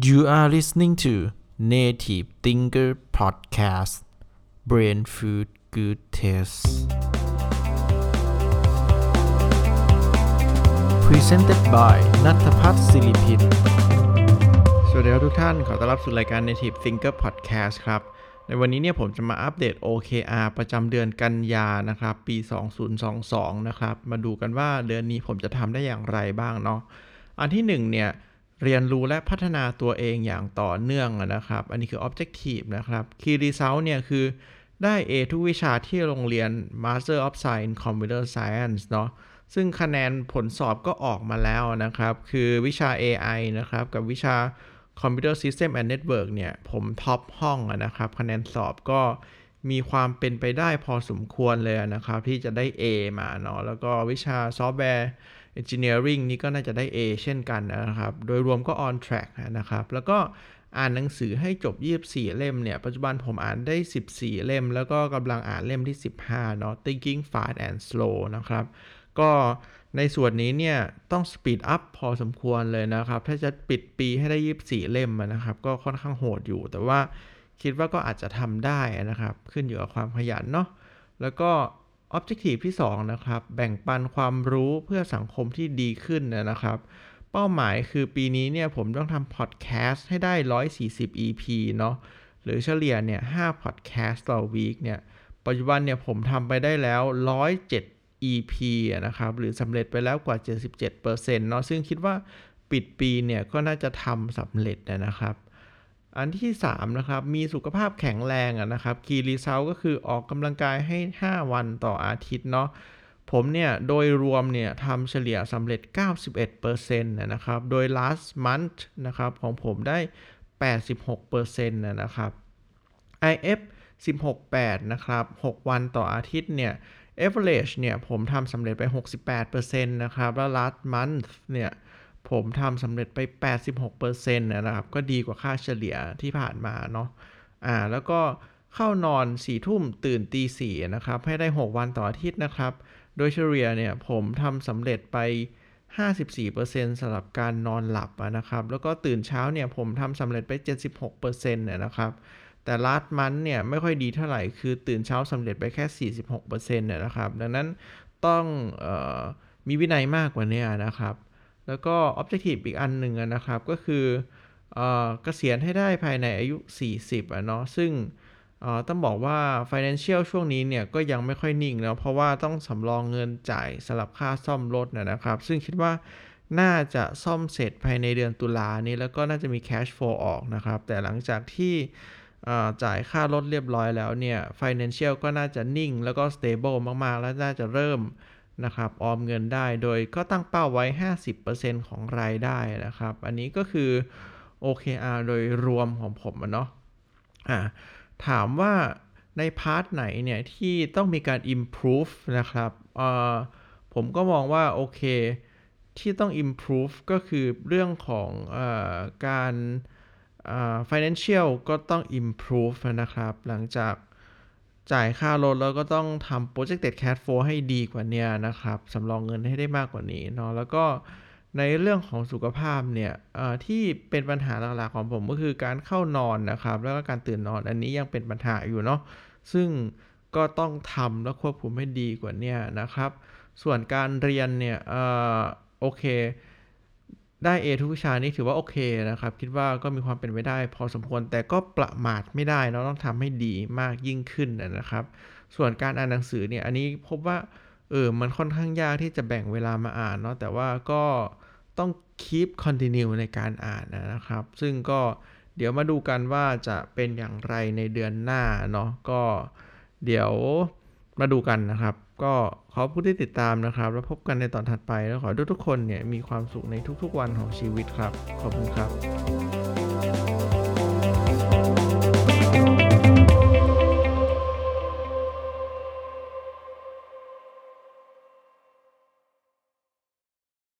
You are listening to Native Thinker Podcast Brain Food Good Taste Presented by นัทพัฒน์ศิริพินสวัสดีครับทุกท่าน ขอต้อนรับสู่รายการ Native Thinker Podcast ครับ ในวันนี้เนี่ยผมจะมาอัปเดต OKR ประจำเดือนกันยานะครับ ปี 2022 นะครับ มาดูกันว่าเดือนนี้ผมจะทำได้อย่างไรบ้างเนาะ อันที่1เนี่ย เรียนรู้และพัฒนาตัวเองอย่างต่อเนื่องนะครับ อันนี้คือ Objective นะครับ Key Result เนี่ยคือได้ A ทุกวิชาที่โรงเรียน Master of Science Computer Science เนาะซึ่งคะแนนผลสอบก็ออกมาแล้วนะครับ คือวิชา AI นะครับ กับวิชา Computer System and Network เนี่ย ผมท็อปห้องนะครับ คะแนนสอบก็มีความเป็นไปได้พอสมควรเลยนะครับ ที่จะได้ A มาเนาะแล้วก็วิชา Software Engineering นี่ก็น่าจะได้ A เช่นกันนะครับ โดยรวมก็ on track นะครับ แล้วก็อ่านหนังสือให้จบ 24 เล่มเนี่ย ปัจจุบันผมอ่านได้ 14 เล่ม แล้วก็กำลังอ่านเล่มที่ 15 เนาะ Thinking Fast and Slow นะครับ ก็ในส่วนนี้เนี่ย ต้องสปีดอัพพอสมควรเลยนะครับ ถ้าจะปิดปีให้ได้ 24 เล่มนะครับ ก็ค่อนข้างโหดอยู่ แต่ว่าคิดว่าก็อาจจะทำได้นะครับ ขึ้นอยู่กับความขยันเนาะ แล้วก็ Objective ที่ 2 นะครับ แบ่งปันความรู้เพื่อสังคมที่ดีขึ้นนะครับ เป้าหมายคือปีนี้เนี่ยผมต้องทำพอดแคสต์ให้ได้ 140 EP เนาะหรือเฉลี่ยเนี่ย5พอดแคสต์ต่อวีคเนี่ยปัจจุบันเนี่ยผมทำไปได้แล้ว 107 EP นะครับ หรือสำเร็จไปแล้วกว่า 77%เนาะซึ่งคิดว่าปิดปีเนี่ยก็น่าจะทำสำเร็จนะครับ อันที่ 3 นะครับ มีสุขภาพแข็งแรงนะครับ Key Result ก็คือออกกำลังกายให้ 5 วันต่ออาทิตย์เนาะผมเนี่ยโดยรวมเนี่ยทำเฉลี่ยสำเร็จ 91%นะครับ โดย last month นะครับของผมได้ 86%นะครับ IF 16.8 นะครับ 6 วันต่ออาทิตย์เนี่ย average เนี่ยผมทำสำเร็จไป 68%นะครับ แล้ว last month เนี่ย ผมทำสำเร็จไป 86%นะครับ ก็ดีกว่าค่าเฉลี่ยที่ผ่านมาเนาะ อ่า แล้วก็เข้านอน4ทุ่มตื่นตีสี่นะครับ ให้ได้ 6 วันต่ออาทิตย์นะครับ โดยเฉลี่ยเนี่ยผมทำสำเร็จไป 54%สำหรับการนอนหลับนะครับ แล้วก็ตื่นเช้าเนี่ยผมทำสำเร็จไป 76%นะครับ แต่ลาดมันเนี่ยไม่ค่อยดีเท่าไหร่ คือตื่นเช้าสำเร็จไปแค่ 46%นะครับ ดังนั้นต้องออมีวินัยมากกว่านี้นะครับ แล้วก็ Objective อีกอันหนึ่งนะครับ ก็คือเอเกษียณให้ได้ภายในอายุ 40อะเนาะซึ่งต้องบอกว่า Financial ช่วงนี้เนี่ยก็ยังไม่ค่อยนิ่งนะเพราะว่าต้องสำรองเงินจ่ายสำหรับค่าซ่อมรถนะครับ ซึ่งคิดว่าน่าจะซ่อมเสร็จภายในเดือนตุลานี้ แล้วก็น่าจะมี cash flow ออกนะครับ แต่หลังจากที่จ่ายค่ารถเรียบร้อยแล้วเนี่ย Financial ก็น่าจะนิ่งแล้วก็ stable มาก ๆ แล้วน่าจะเริ่ม นะครับออมเงินได้โดยก็ตั้งเป้าไว้ 50%ของรายได้นะครับ อันนี้ก็คือ OKR โดยรวมของผมเนาะะถามว่าในพาร์ทไหนเนี่ยที่ต้องมีการ improve นะครับผมก็มองว่าโอเคที่ต้อง improve ก็คือเรื่องของอการ financial ก็ต้อง improve นะครับ หลังจาก จ่ายค่ารถแล้วก็ต้องทำ projected cash flow ให้ดีกว่านี้นะครับสำรองเงินให้ได้มากกว่านี้เนาะแล้วก็ในเรื่องของสุขภาพเนี่ยที่เป็นปัญหาหลักๆของผมก็คือการเข้านอนนะครับ แล้วก็การตื่นนอนอันนี้ยังเป็นปัญหาอยู่เนาะซึ่งก็ต้องทำและควบคุมให้ดีกว่านี้นะครับ ส่วนการเรียนเนี่ยโอเค ได้ A ทุกวิชานี้ถือว่าโอเคนะครับ คิดว่าก็มีความเป็นไปได้พอสมควรแต่ก็ประมาทไม่ได้เนาะต้องทำให้ดีมากยิ่งขึ้นนะครับ ส่วนการอ่านหนังสือเนี่ยอันนี้พบว่าเออมันค่อนข้างยากที่จะแบ่งเวลามาอ่านเนาะแต่ว่าก็ต้อง keep continue ในการอ่านนะครับ ซึ่งก็เดี๋ยวมาดูกันว่าจะเป็นอย่างไรในเดือนหน้าเนาะก็เดี๋ยวมาดูกันนะครับ ก็ขอผู้ที่ติดตามนะครับ แล้วพบกันในตอนถัดไปแล้วขอทุกทุกคนเนี่ยมีความสุขในทุกๆวันของชีวิตครับ ขอบคุณครับ